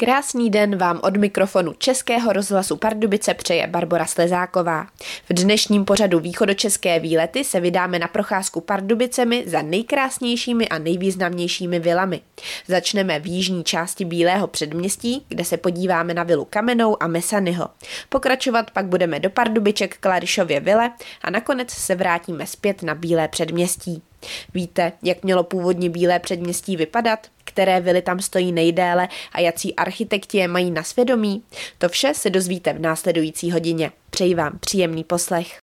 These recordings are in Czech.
Krásný den vám od mikrofonu Českého rozhlasu Pardubice přeje Barbara Slezáková. V dnešním pořadu východočeské výlety se vydáme na procházku Pardubicemi za nejkrásnějšími a nejvýznamnějšími vilami. Začneme v jižní části Bílého předměstí, kde se podíváme na vilu Kamenou a Mesanyho. Pokračovat pak budeme do Pardubiček Klarišově vile a nakonec se vrátíme zpět na Bílé předměstí. Víte, jak mělo původně Bílé předměstí vypadat? Které vily tam stojí nejdéle a jací architekti je mají na svědomí? To vše se dozvíte v následující hodině. Přeji vám příjemný poslech.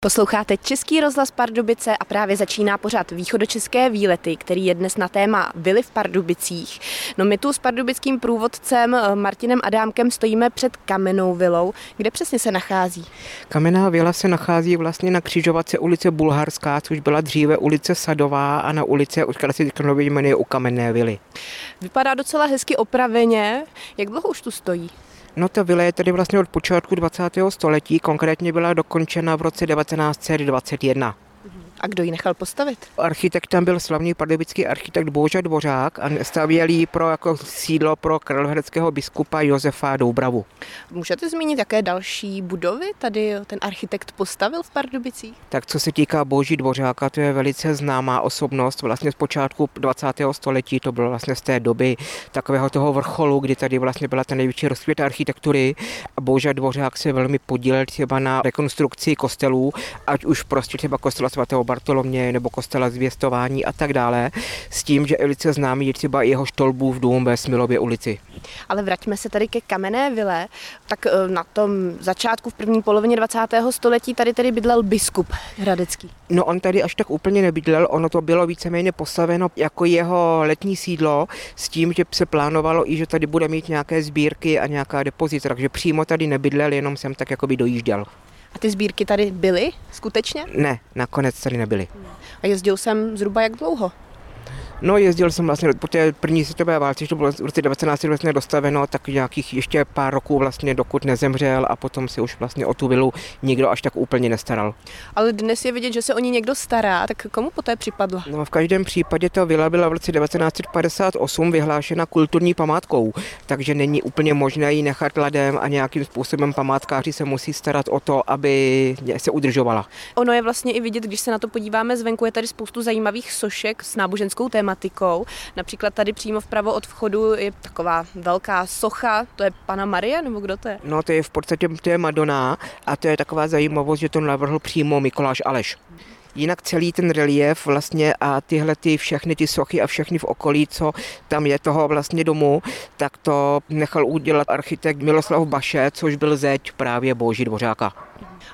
Posloucháte Český rozhlas Pardubice a právě začíná pořád východočeské výlety, který je dnes na téma Vily v Pardubicích. No my tu s pardubickým průvodcem eh, Martinem Adámkem stojíme před Kamenou vilou. Kde přesně se nachází? Kamenná vila se nachází vlastně na křižovatce ulice Bulharská, což byla dříve ulice Sadová a na ulice, už se teď jmenuje u Kamenné vily. Vypadá docela hezky opraveně. Jak dlouho už tu stojí? No ta vila je tady vlastně od počátku 20. století, konkrétně byla dokončena v roce 1921. A kdo ji nechal postavit? Architektem byl slavný pardubický architekt Boža Dvořák a stavěl ji pro jako sídlo pro královéhradeckého biskupa Josefa Doubravu. Můžete zmínit, jaké další budovy tady ten architekt postavil v Pardubicích? Tak co se týká Boží Dvořáka, to je velice známá osobnost. Vlastně z počátku 20. století to bylo vlastně z té doby takového toho vrcholu, kdy tady vlastně byla ta největší rozkvět architektury. A Boža Dvořák se velmi podílel třeba na rekonstrukci kostelů, ať už prostě třeba kostela svatého Bartolomě nebo kostela zvěstování a tak dále, s tím, že velice známý je třeba jeho štolbův dům ve Smilově ulici. Ale vraťme se tady ke kamenné vile. Tak eh, na tom začátku v první polovině 20. století tady tedy bydlel biskup Hradecký. No on tady až tak úplně nebydlel, ono to bylo víceméně postaveno jako jeho letní sídlo s tím, že se plánovalo i, že tady bude mít nějaké sbírky a nějaká depozita, takže přímo tady nebydlel, jenom jsem tak jakoby dojížděl. A ty sbírky tady byly skutečně? Ne, nakonec tady nebyly. A jezdil jsem zhruba jak dlouho? No jezdil jsem vlastně po té první světové válce, to bylo v roce 19 vlastně dostaveno, tak nějakých ještě pár roků vlastně, dokud nezemřel a potom si už vlastně o tu vilu nikdo až tak úplně nestaral. Ale dnes je vidět, že se o ní někdo stará, tak komu poté připadla? No v každém případě ta vila byla v roce 1958 vyhlášena kulturní památkou, takže není úplně možné ji nechat ladem a nějakým způsobem památkáři se musí starat o to, aby se udržovala. Ono je vlastně i vidět, když se na to podíváme zvenku, je tady spoustu zajímavých sošek s náboženskou tématou tematikou. Například tady přímo vpravo od vchodu je taková velká socha, to je Pana Marie, nebo kdo to je? No to je v podstatě to je Madonna a to je taková zajímavost, že to navrhl přímo Mikuláš Aleš. Jinak celý ten relief vlastně a tyhle ty všechny ty sochy a všechny v okolí, co tam je toho vlastně domu, tak to nechal udělat architekt Miloslav Baše, což byl zeď právě Boží Dvořáka.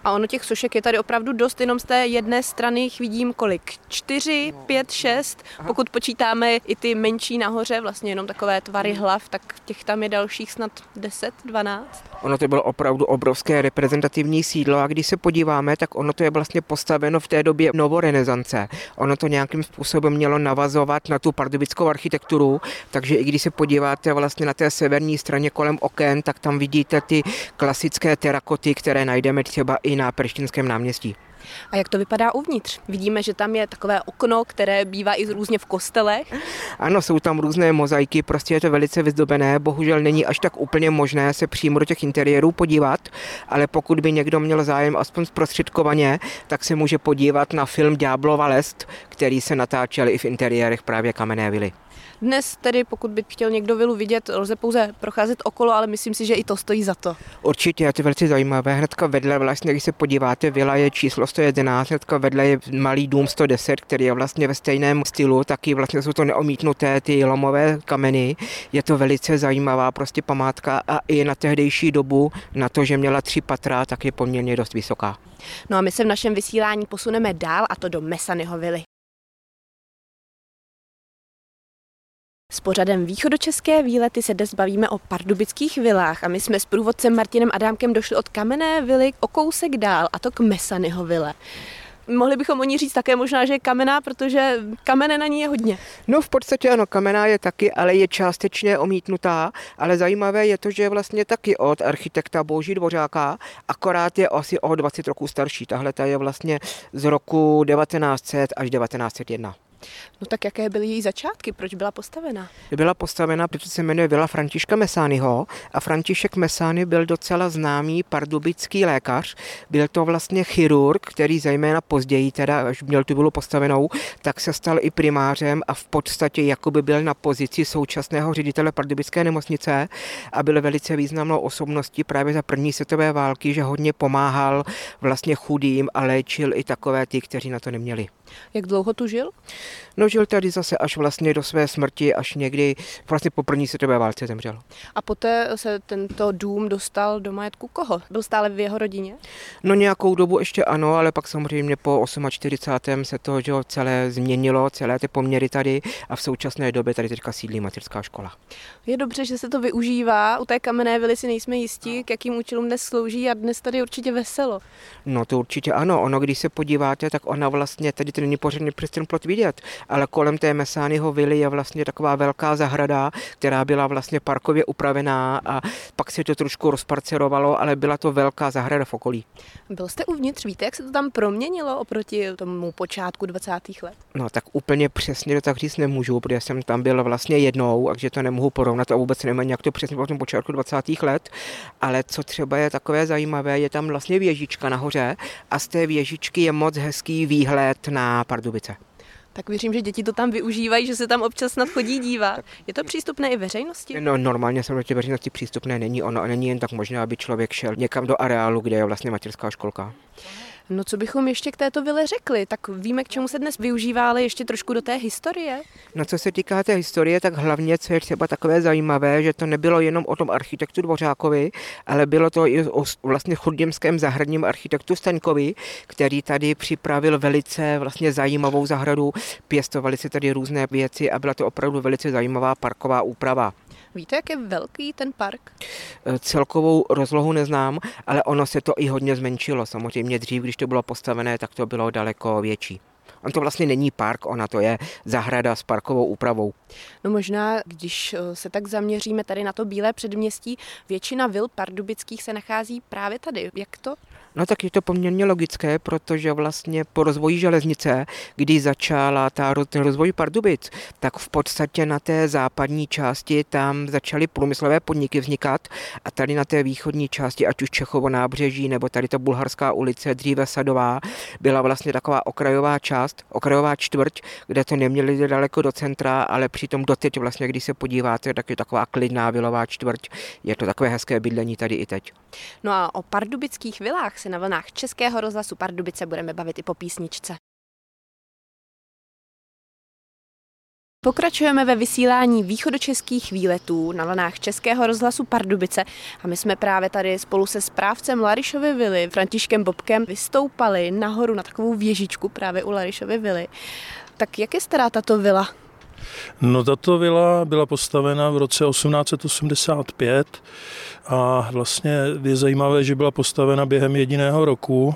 A ono těch sošek je tady opravdu dost, jenom z té jedné strany jich vidím kolik? Čtyři, no. pět, šest. Pokud počítáme i ty menší nahoře, vlastně jenom takové tvary hmm. hlav, tak těch tam je dalších snad 10, 12. Ono to bylo opravdu obrovské reprezentativní sídlo a když se podíváme, tak ono to je vlastně postaveno v té době novorenesance. Ono to nějakým způsobem mělo navazovat na tu pardubickou architekturu, takže i když se podíváte vlastně na té severní straně kolem oken, tak tam vidíte ty klasické terakoty, které najdeme třeba i na Preštinském náměstí. A jak to vypadá uvnitř? Vidíme, že tam je takové okno, které bývá i různě v kostelech. Ano, jsou tam různé mozaiky, prostě je to velice vyzdobené. Bohužel není až tak úplně možné se přímo do těch interiérů podívat, ale pokud by někdo měl zájem aspoň zprostředkovaně, tak se může podívat na film Ďáblova lest, který se natáčel i v interiérech právě kamenné vily. Dnes tedy, pokud by chtěl někdo vilu vidět, lze pouze procházet okolo, ale myslím si, že i to stojí za to. Určitě, je to velice zajímavé. Hnedka vedle, vlastně, když se podíváte, vila je číslo 111, hnedka vedle je malý dům 110, který je vlastně ve stejném stylu, taky vlastně jsou to neomítnuté ty lomové kameny. Je to velice zajímavá prostě památka a i na tehdejší dobu, na to, že měla tři patra, tak je poměrně dost vysoká. No a my se v našem vysílání posuneme dál a to do Mesanyho vily. S pořadem Východočeské výlety se dnes bavíme o pardubických vilách a my jsme s průvodcem Martinem Adámkem došli od kamenné vily o kousek dál a to k Mesanyho vile. Mohli bychom o ní říct také možná, že je kamená, protože kamene na ní je hodně. No v podstatě ano, kamená je taky, ale je částečně omítnutá, ale zajímavé je to, že je vlastně taky od architekta Boží Dvořáka, akorát je asi o 20 roků starší. Tahle ta je vlastně z roku 1900 až 1901. No tak jaké byly její začátky? Proč byla postavena? Byla postavena, protože se jmenuje Vila Františka Mesányho a František Mesány byl docela známý pardubický lékař. Byl to vlastně chirurg, který zejména později, teda až měl tu vilu postavenou, tak se stal i primářem a v podstatě jakoby byl na pozici současného ředitele pardubické nemocnice a byl velice významnou osobností právě za první světové války, že hodně pomáhal vlastně chudým a léčil i takové ty, kteří na to neměli. Jak dlouho tu žil? No žil tady zase až vlastně do své smrti, až někdy vlastně po první světové válce zemřel. A poté se tento dům dostal do majetku koho? Byl stále v jeho rodině? No nějakou dobu ještě ano, ale pak samozřejmě po 48. se to že celé změnilo, celé ty poměry tady a v současné době tady teďka sídlí mateřská škola. Je dobře, že se to využívá. U té kamenné vily si nejsme jistí, k jakým účelům dnes slouží a dnes tady určitě veselo. No to určitě ano. Ono, když se podíváte, tak ona vlastně tady to není pořádně přes ten plot vidět, ale kolem té Mesányho vily je vlastně taková velká zahrada, která byla vlastně parkově upravená a pak se to trošku rozparcerovalo, ale byla to velká zahrada v okolí. Byl jste uvnitř, víte, jak se to tam proměnilo oproti tomu počátku 20. let? No tak úplně přesně to tak říct nemůžu, protože jsem tam byl vlastně jednou, takže to nemohu porovnat a vůbec nevím, jak to přesně po tom počátku 20. let, ale co třeba je takové zajímavé, je tam vlastně věžička nahoře a z té věžičky je moc hezký výhled na Pardubice. Tak věřím, že děti to tam využívají, že se tam občas snad chodí dívat. Je to přístupné i veřejnosti? No normálně samozřejmě veřejnosti přístupné není. Ono není jen tak možné, aby člověk šel někam do areálu, kde je vlastně mateřská školka. No co bychom ještě k této vile řekli? Tak víme, k čemu se dnes využívá, ale ještě trošku do té historie. No co se týká té historie, tak hlavně, co je třeba takové zajímavé, že to nebylo jenom o tom architektu Dvořákovi, ale bylo to i o vlastně chudděmském zahradním architektu Staňkovi, který tady připravil velice vlastně zajímavou zahradu. Pěstovali se tady různé věci a byla to opravdu velice zajímavá parková úprava. Víte, jak je velký ten park? E, celkovou rozlohu neznám, ale ono se to i hodně zmenšilo. Samozřejmě dřív, když to bylo postavené, tak to bylo daleko větší. On to vlastně není park, ona to je zahrada s parkovou úpravou. No možná, když e, se tak zaměříme tady na to bílé předměstí, většina vil pardubických se nachází právě tady. Jak to? No tak je to poměrně logické, protože vlastně po rozvoji železnice, kdy začala ta, rozvoj Pardubic, tak v podstatě na té západní části tam začaly průmyslové podniky vznikat a tady na té východní části, ať už Čechovo nábřeží nebo tady ta bulharská ulice, dříve Sadová, byla vlastně taková okrajová část, okrajová čtvrť, kde to neměli daleko do centra, ale přitom doteď vlastně, když se podíváte, tak je taková klidná vilová čtvrť. Je to takové hezké bydlení tady i teď. No a o pardubických vilách se na vlnách Českého rozhlasu Pardubice budeme bavit i po písničce. Pokračujeme ve vysílání východočeských výletů na vlnách Českého rozhlasu Pardubice a my jsme právě tady spolu se správcem Larišovy vily, Františkem Bobkem, vystoupali nahoru na takovou věžičku právě u Larišovy vily. Tak jak je stará tato vila? No tato vila byla postavena v roce 1885 a vlastně je zajímavé, že byla postavena během jediného roku.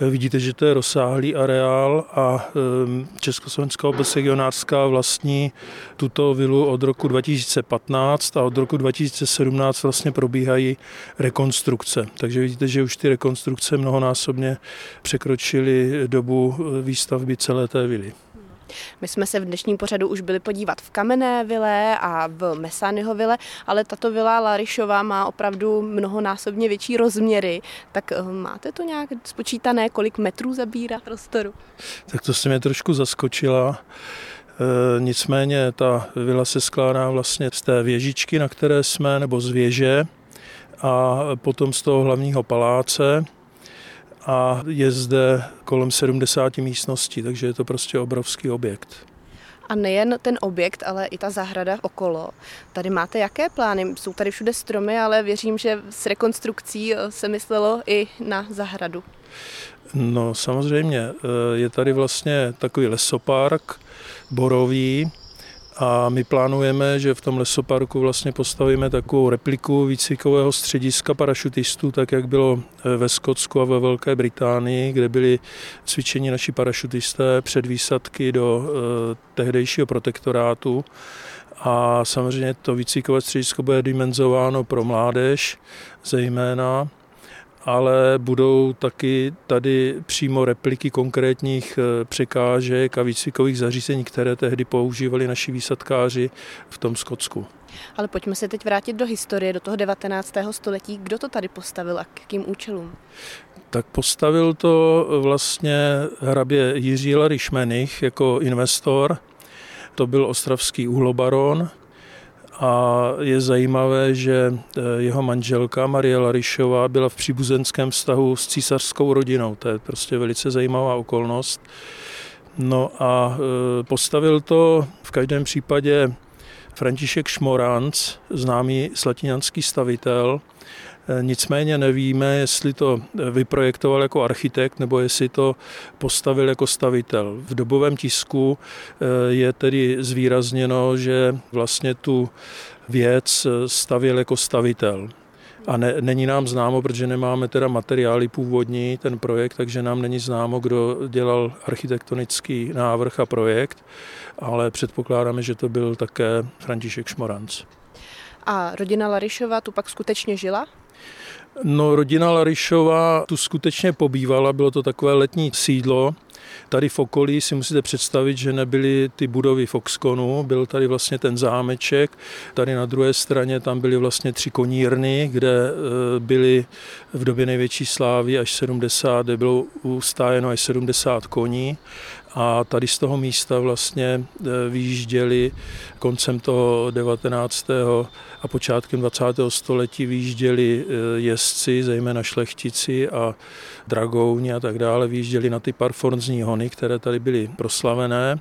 Vidíte, že to je rozsáhlý areál a ehm, Československá obec regionářská vlastní tuto vilu od roku 2015 a od roku 2017 vlastně probíhají rekonstrukce. Takže vidíte, že už ty rekonstrukce mnohonásobně překročily dobu výstavby celé té vily. My jsme se v dnešním pořadu už byli podívat v Kamenné vile a v Mesányho vile, ale tato vila Larišova má opravdu mnohonásobně větší rozměry. Tak eh, máte to nějak spočítané, kolik metrů zabírá prostoru? Tak to se mě trošku zaskočila. E, nicméně ta vila se skládá vlastně z té věžičky, na které jsme, nebo z věže, a potom z toho hlavního paláce a je zde kolem 70 místností, takže je to prostě obrovský objekt. A nejen ten objekt, ale i ta zahrada okolo. Tady máte jaké plány? Jsou tady všude stromy, ale věřím, že s rekonstrukcí eh, se myslelo i na zahradu. No samozřejmě, eh, je tady vlastně takový lesopark borový, a my plánujeme, že v tom lesoparku vlastně postavíme takovou repliku výcvikového střediska parašutistů, tak jak bylo eh, ve Skotsku a ve Velké Británii, kde byli cvičeni naši parašutisté před výsadky do eh, tehdejšího protektorátu. A samozřejmě to výcvikové středisko bude dimenzováno pro mládež zejména ale budou taky tady přímo repliky konkrétních eh, překážek a výcvikových zařízení, které tehdy používali naši výsadkáři v tom Skotsku. Ale pojďme se teď vrátit do historie, do toho 19. století. Kdo to tady postavil a k jakým účelům? Tak postavil to vlastně hrabě Jiří Lariš Menich jako investor. To byl ostravský uhlobaron, a je zajímavé, že eh, jeho manželka Marie Larišová byla v příbuzenském vztahu s císařskou rodinou. To je prostě velice zajímavá okolnost. No a eh, postavil to v každém případě František Šmoranc, známý slatinianský stavitel, nicméně nevíme, jestli to vyprojektoval jako architekt nebo jestli to postavil jako stavitel. V dobovém tisku eh, je tedy zvýrazněno, že vlastně tu věc eh, stavěl jako stavitel. A ne, není nám známo, protože nemáme teda materiály původní, ten projekt, takže nám není známo, kdo dělal architektonický návrh a projekt, ale předpokládáme, že to byl také František Šmoranc. A rodina Larišova tu pak skutečně žila? No, rodina Larišová tu skutečně pobývala, bylo to takové letní sídlo. Tady v okolí si musíte představit, že nebyly ty budovy Foxconu, byl tady vlastně ten zámeček, tady na druhé straně tam byly vlastně tři konírny, kde e, byly v době největší slávy až 70, kde bylo ustájeno až 70 koní a tady z toho místa vlastně e, vyjížděli koncem toho 19. a počátkem 20. století vyjížděli e, jezdci, zejména šlechtici a dragouni a tak dále, vyjížděli na ty parfornzní hony, které tady byly proslavené.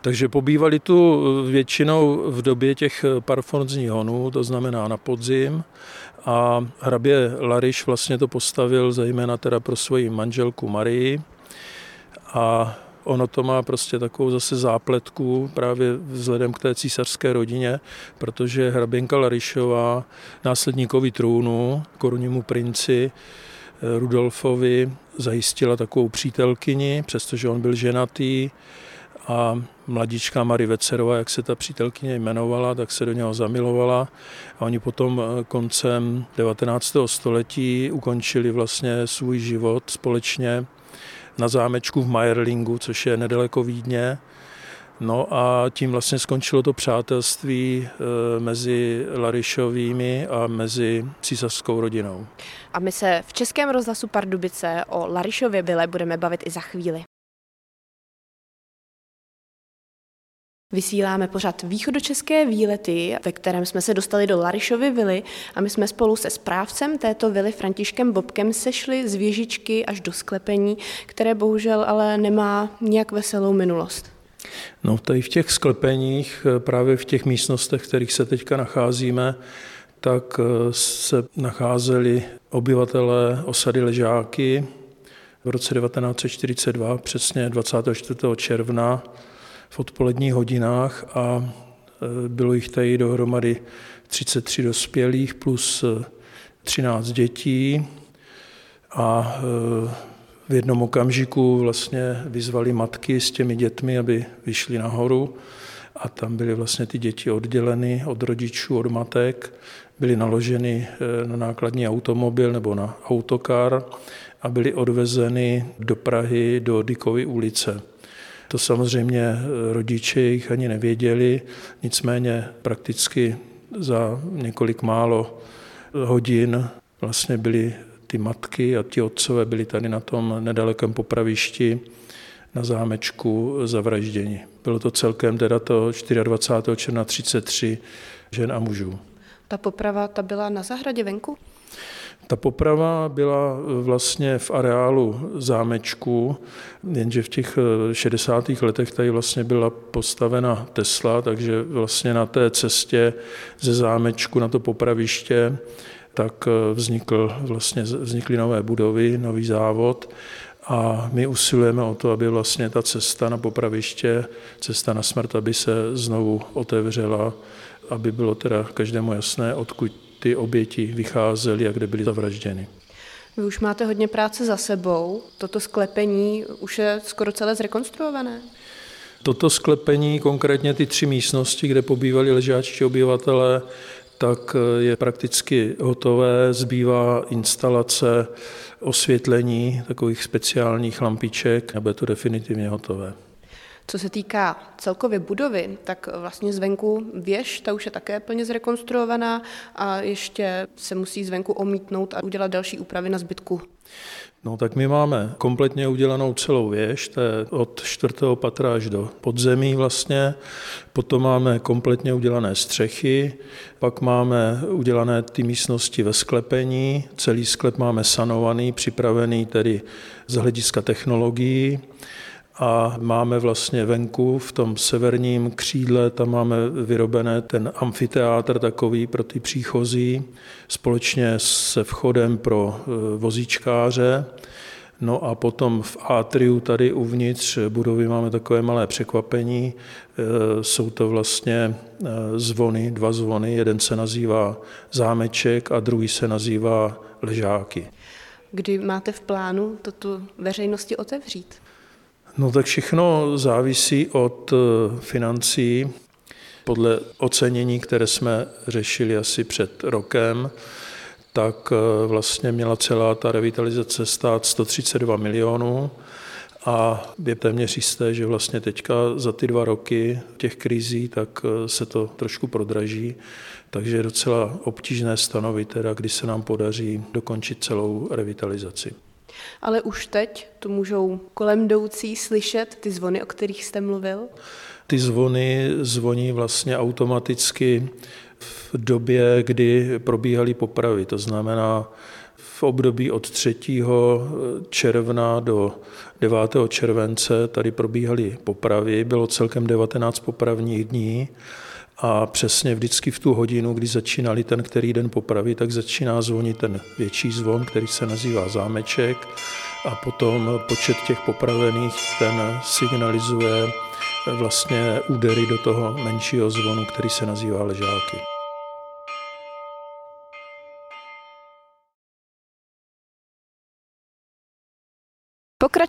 Takže pobývali tu většinou v době těch parfonzních honů, to znamená na podzim. A hrabě Lariš vlastně to postavil zejména teda pro svoji manželku Marii. A ono to má prostě takovou zase zápletku právě vzhledem k té císařské rodině, protože hraběnka Larišová, následníkovi trůnu, korunnímu princi eh, Rudolfovi, zajistila takovou přítelkyni, přestože on byl ženatý a mladička Marie Vecerová, jak se ta přítelkyně jmenovala, tak se do něho zamilovala a oni potom eh, koncem 19. století ukončili vlastně svůj život společně na zámečku v Mayerlingu, což je nedaleko Vídně. No a tím vlastně skončilo to přátelství eh, mezi Larišovými a mezi císařskou rodinou. A my se v Českém rozhlasu Pardubice o Larišově byle budeme bavit i za chvíli. Vysíláme pořád východočeské výlety, ve kterém jsme se dostali do Larišovy vily a my jsme spolu se správcem této vily Františkem Bobkem sešli z věžičky až do sklepení, které bohužel ale nemá nějak veselou minulost. No tady v těch sklepeních, právě v těch místnostech, v kterých se teďka nacházíme, tak eh, se nacházeli obyvatelé osady Ležáky v roce 1942, přesně 24. června v odpoledních hodinách a e, bylo jich tady dohromady 33 dospělých plus 13 e, dětí a e, v jednom okamžiku vlastně vyzvali matky s těmi dětmi, aby vyšli nahoru a tam byly vlastně ty děti odděleny od rodičů, od matek, byly naloženy na nákladní automobil nebo na autokar a byly odvezeny do Prahy do Dykovy ulice. To samozřejmě eh, rodiče jich ani nevěděli, nicméně prakticky za několik málo hodin vlastně byly ty matky a ti otcové byli tady na tom nedalekém popravišti na zámečku zavražděni. Bylo to celkem teda to 24. června 33 žen a mužů. Ta poprava ta byla na zahradě venku? Ta poprava byla eh, vlastně v areálu zámečku, jenže v těch 60. Eh, letech tady vlastně byla postavena Tesla, takže vlastně na té cestě ze zámečku na to popraviště tak eh, vznikl, vlastně vznikly nové budovy, nový závod a my usilujeme o to, aby vlastně ta cesta na popraviště, cesta na smrt, aby se znovu otevřela, aby bylo teda každému jasné, odkud ty oběti vycházely a kde byly zavražděny. Vy už máte hodně práce za sebou. Toto sklepení už je skoro celé zrekonstruované? Toto sklepení, konkrétně ty tři místnosti, kde pobývali ležáčtí obyvatelé, tak je prakticky hotové. Zbývá instalace osvětlení takových speciálních lampiček a bude to definitivně hotové. Co se týká celkově budovy, tak vlastně zvenku věž, ta už je také plně zrekonstruovaná a ještě se musí zvenku omítnout a udělat další úpravy na zbytku. No tak my máme kompletně udělanou celou věž, to je od čtvrtého patra až do podzemí vlastně. Potom máme kompletně udělané střechy, pak máme udělané ty místnosti ve sklepení, celý sklep máme sanovaný, připravený tedy z hlediska technologií a máme vlastně venku v tom severním křídle, tam máme vyrobené ten amfiteátr takový pro ty příchozí, společně se vchodem pro e, vozíčkáře. No a potom v atriu tady uvnitř budovy máme takové malé překvapení. E, jsou to vlastně e, zvony, dva zvony. Jeden se nazývá zámeček a druhý se nazývá ležáky. Kdy máte v plánu toto veřejnosti otevřít? No tak všechno závisí od eh, financí. Podle ocenění, které jsme řešili asi před rokem, tak eh, vlastně měla celá ta revitalizace stát 132 milionů. A je téměř jisté, že vlastně teďka za ty dva roky těch krizí, tak eh, se to trošku prodraží, takže je docela obtížné stanovit, teda, kdy se nám podaří dokončit celou revitalizaci ale už teď to můžou kolem jdoucí slyšet ty zvony, o kterých jste mluvil? Ty zvony zvoní vlastně automaticky v době, kdy probíhaly popravy. To znamená, v období od 3. června do 9. července tady probíhaly popravy. Bylo celkem 19 popravních dní a přesně vždycky v tu hodinu, kdy začínali ten který den popravy, tak začíná zvonit ten větší zvon, který se nazývá zámeček a potom počet těch popravených ten signalizuje vlastně údery do toho menšího zvonu, který se nazývá ležáky.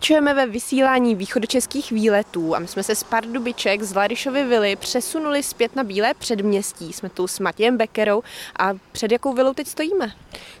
Pokračujeme ve vysílání východočeských výletů a my jsme se z Pardubiček z Vladišovy vily přesunuli zpět na Bílé předměstí. Jsme tu s Matějem Beckerou a před jakou vilou teď stojíme?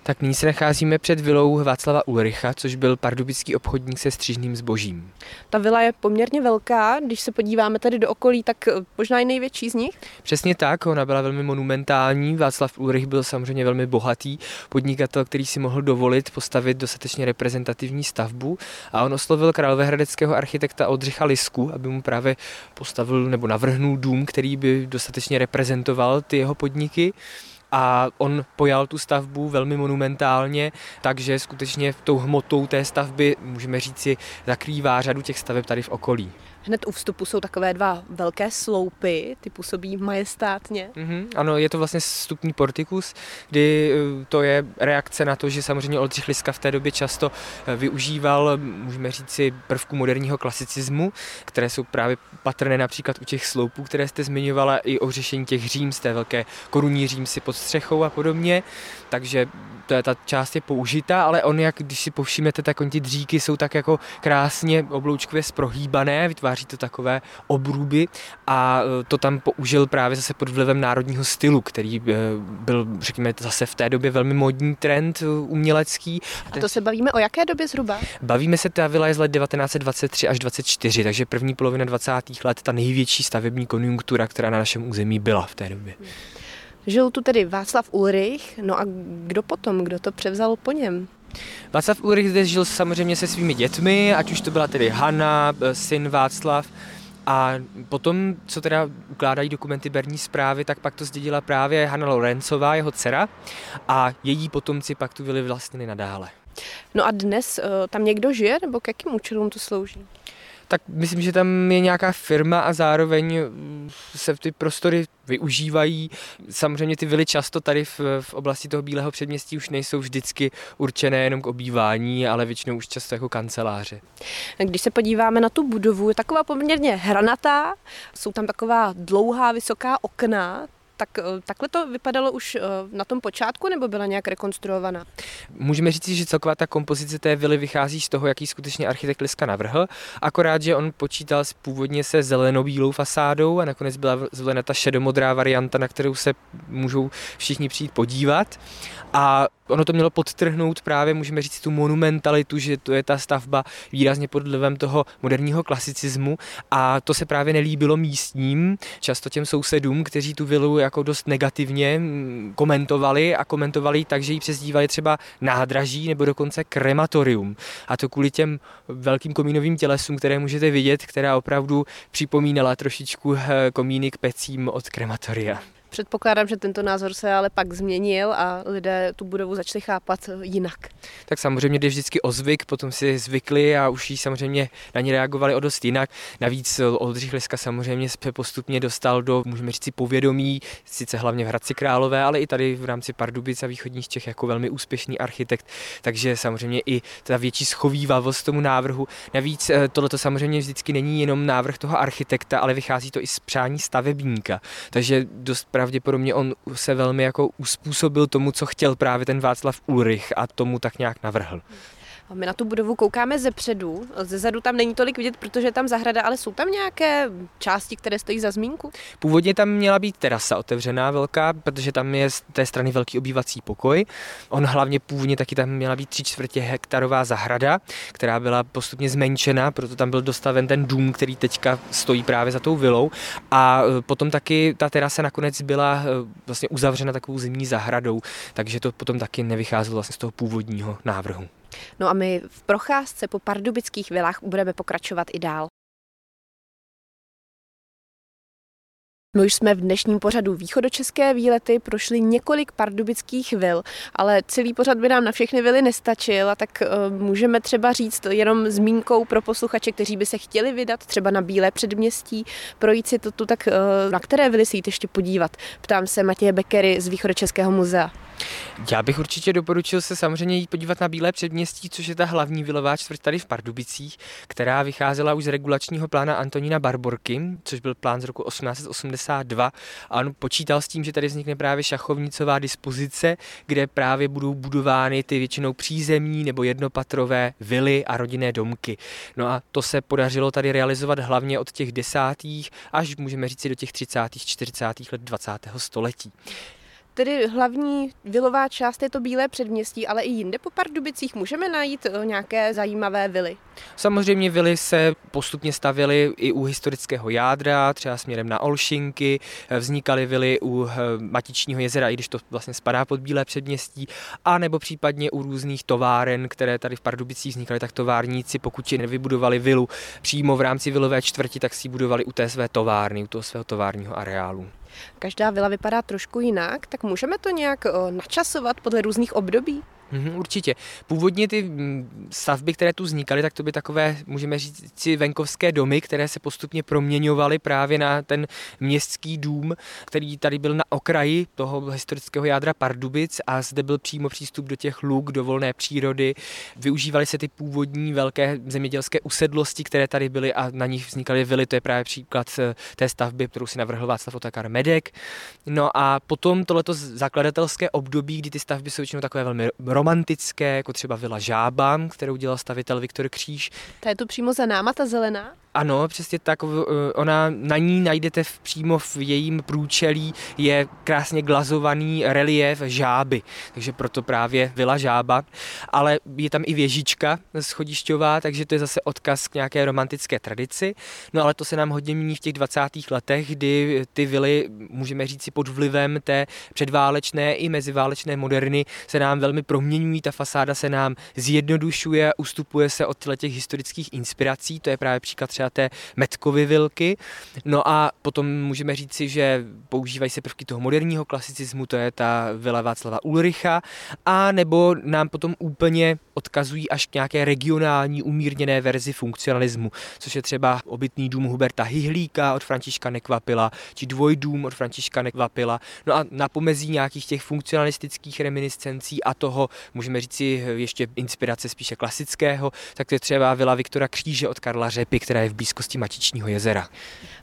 Tak nyní se nacházíme před vilou Václava Ulricha, což byl pardubický obchodník se střížným zbožím. Ta vila je poměrně velká, když se podíváme tady do okolí, tak eh, možná i největší z nich? Přesně tak, ona byla velmi monumentální. Václav Ulrich byl samozřejmě velmi bohatý podnikatel, který si mohl dovolit postavit dostatečně reprezentativní stavbu a on oslovil královéhradeckého architekta Oldřicha Lisku, aby mu právě postavil nebo navrhnul dům, který by dostatečně reprezentoval ty jeho podniky a on pojal tu stavbu velmi monumentálně, takže skutečně tou hmotou té stavby, můžeme říci, zakrývá řadu těch staveb tady v okolí. Hned u vstupu jsou takové dva velké sloupy, ty působí majestátně. Mm-hmm, ano, je to vlastně vstupní portikus, kdy eh, to je reakce na to, že samozřejmě Oldřich Liska v té době často eh, využíval, můžeme říci, prvku moderního klasicismu, které jsou právě patrné například u těch sloupů, které jste zmiňovala, i o řešení těch říms, té velké korunní římsy pod střechou a podobně. Takže to je ta část je použitá, ale on, jak když si povšimnete, tak oni ty dříky jsou tak jako krásně obloučkově sprohýbané, vytváří to takové obruby a e, to tam použil právě zase pod vlivem národního stylu, který e, byl, řekněme, zase v té době velmi modní trend e, umělecký. A to se bavíme o jaké době zhruba? Bavíme se, ta vila je z let 1923 až 24, takže první polovina 20. let, ta největší stavební konjunktura, která na našem území byla v té době. Žil tu tedy Václav Ulrich, no a kdo potom, kdo to převzal po něm? Václav Ulrich zde žil samozřejmě se svými dětmi, ať už to byla tedy Hanna, syn Václav, a potom, co teda ukládají dokumenty Berní zprávy, tak pak to zdědila právě Hanna Lorencová, jeho dcera, a její potomci pak tu byli vlastnili nadále. No a dnes uh, tam někdo žije, nebo k jakým účelům to slouží? Tak myslím, že tam je nějaká firma a zároveň se ty prostory využívají. Samozřejmě ty vily často tady v, v oblasti toho Bílého předměstí už nejsou vždycky určené jenom k obývání, ale většinou už často jako kanceláře. Když se podíváme na tu budovu, je taková poměrně hranatá, jsou tam taková dlouhá, vysoká okna, tak eh, takhle to vypadalo už na tom počátku, nebo byla nějak rekonstruovaná? Můžeme říct, že celková ta kompozice té vily vychází z toho, jaký skutečně architekt Liska navrhl, akorát, že on počítal původně se zelenou-bílou fasádou a nakonec byla zvolena ta šedomodrá varianta, na kterou se můžou všichni přijít podívat. A ono to mělo podtrhnout právě, můžeme říct, tu monumentalitu, že to je ta stavba výrazně pod vlivem toho moderního klasicismu a to se právě nelíbilo místním, často těm sousedům, kteří tu vilu jako dost negativně mm, komentovali a komentovali tak, že ji přezdívali třeba nádraží nebo dokonce krematorium. A to kvůli těm velkým komínovým tělesům, které můžete vidět, která opravdu připomínala trošičku eh, komíny k pecím od krematoria. Předpokládám, že tento názor se ale pak změnil a lidé tu budovu začali chápat jinak. Tak samozřejmě jde vždycky o zvyk, potom si zvykli a už jí samozřejmě na ně reagovali o dost jinak. Navíc Oldřich Liska samozřejmě se postupně dostal do, můžeme říct, povědomí, sice hlavně v Hradci Králové, ale i tady v rámci Pardubic a východních Čech jako velmi úspěšný architekt, takže samozřejmě i ta větší schovývavost tomu návrhu. Navíc eh, tohle to samozřejmě vždycky není jenom návrh toho architekta, ale vychází to i z přání stavebníka. Takže dost pravděpodobně on se velmi jako uspůsobil tomu, co chtěl právě ten Václav Ulrich a tomu tak nějak navrhl. My na tu budovu koukáme ze předu, ze zadu tam není tolik vidět, protože je tam zahrada, ale jsou tam nějaké části, které stojí za zmínku? Původně tam měla být terasa otevřená velká, protože tam je z té strany velký obývací pokoj. On hlavně původně taky tam měla být tři čtvrtě hektarová zahrada, která byla postupně zmenšena, proto tam byl dostaven ten dům, který teďka stojí právě za tou vilou. A e, potom taky ta terasa nakonec byla e, vlastně uzavřena takovou zimní zahradou, takže to potom taky nevycházelo vlastně z toho původního návrhu. No a my v procházce po pardubických vilách budeme pokračovat i dál. My už jsme v dnešním pořadu východočeské výlety prošli několik pardubických vil, ale celý pořad by nám na všechny vily nestačil a tak uh, můžeme třeba říct jenom zmínkou pro posluchače, kteří by se chtěli vydat třeba na Bílé předměstí, projít si to tu, tak uh, na které vily si jít ještě podívat. Ptám se Matěje Bekery z Východočeského muzea. Já bych určitě doporučil se samozřejmě jít podívat na Bílé předměstí, což je ta hlavní vilová čtvrť tady v Pardubicích, která vycházela už z regulačního plána Antonína Barborky, což byl plán z roku 1882 a on počítal s tím, že tady vznikne právě šachovnicová dispozice, kde právě budou budovány ty většinou přízemní nebo jednopatrové vily a rodinné domky. No a to se podařilo tady realizovat hlavně od těch desátých až můžeme říct do těch 30. 40. let 20. století. Tedy hlavní vilová část to Bílé předměstí, ale i jinde po Pardubicích můžeme najít eh, nějaké zajímavé vily. Samozřejmě vily se postupně stavěly i u historického jádra, třeba směrem na Olšinky, eh, vznikaly vily u eh, Matičního jezera, i když to vlastně spadá pod Bílé předměstí, a nebo případně u různých továren, které tady v Pardubicích vznikaly, tak továrníci, pokud si nevybudovali vilu přímo v rámci vilové čtvrti, tak si ji budovali u té své továrny, u toho svého továrního areálu. Každá vila vypadá trošku jinak, tak můžeme to nějak načasovat podle různých období? Mm, určitě. Původně ty mm, stavby, které tu vznikaly, tak to by takové, můžeme říct, venkovské domy, které se postupně proměňovaly právě na ten městský dům, který tady byl na okraji toho historického jádra Pardubic a zde byl přímo přístup do těch luk, do volné přírody. Využívaly se ty původní velké zemědělské usedlosti, které tady byly a na nich vznikaly vily. To je právě příklad eh, té stavby, kterou si navrhl Václav Otakar Medek. No a potom tohleto zakladatelské období, kdy ty stavby jsou většinou takové velmi romantické, jako třeba Vila Žába, kterou dělal stavitel Viktor Kříž. Ta je tu přímo za náma, ta zelená? Ano, přesně tak. Ona na ní najdete v, přímo v jejím průčelí je krásně glazovaný relief žáby, takže proto právě Vila Žába. Ale je tam i věžička schodišťová, takže to je zase odkaz k nějaké romantické tradici. No ale to se nám hodně mění v těch 20. letech, kdy ty vily, můžeme říct si pod vlivem té předválečné i meziválečné moderny se nám velmi proměňují, ta fasáda se nám zjednodušuje, ustupuje se od těch historických inspirací, to je právě příklad třeba třeba té Metkovy vilky. No a potom můžeme říci, že používají se prvky toho moderního klasicismu, to je ta vila Václava Ulricha, a nebo nám potom úplně odkazují až k nějaké regionální umírněné verzi funkcionalismu, což je třeba obytný dům Huberta Hyhlíka od Františka Nekvapila, či dvojdům od Františka Nekvapila. No a na pomezí nějakých těch funkcionalistických reminiscencí a toho, můžeme říci ještě inspirace spíše klasického, tak to je třeba vila Viktora Kříže od Karla Řepy, která je v blízkosti Matičního jezera.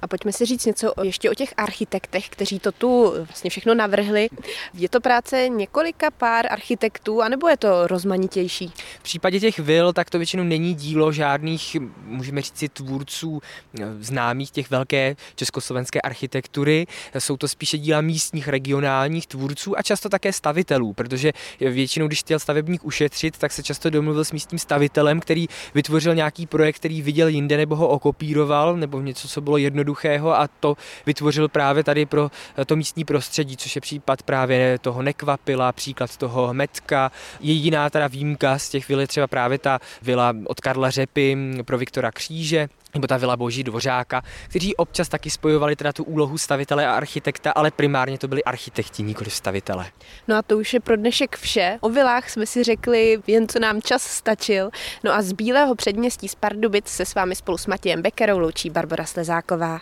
A pojďme si říct něco ještě o těch architektech, kteří to tu vlastně všechno navrhli. Je to práce několika pár architektů, anebo je to rozmanitější? V případě těch vil, tak to většinou není dílo žádných, můžeme říct si, tvůrců eh, známých těch velké československé architektury. Jsou to spíše díla místních, regionálních tvůrců a často také stavitelů, protože většinou, když chtěl stavebník ušetřit, tak se často domluvil s místním stavitelem, který vytvořil nějaký projekt, který viděl jinde nebo ho okopíroval, nebo něco, co bylo jednoduchého a to vytvořil právě tady pro to místní prostředí, což je případ právě toho Nekvapila, příklad toho Metka. Jediná teda výjimka z těch vil je třeba právě ta vila od Karla Řepy pro Viktora Kříže, nebo ta vila Boží Dvořáka, kteří občas taky spojovali teda tu úlohu stavitele a architekta, ale primárně to byli architekti, nikoli stavitele. No a to už je pro dnešek vše. O vilách jsme si řekli, jen co nám čas stačil. No a z Bílého předměstí z Pardubic se s vámi spolu s Matějem Bekerou loučí Barbara Slezáková.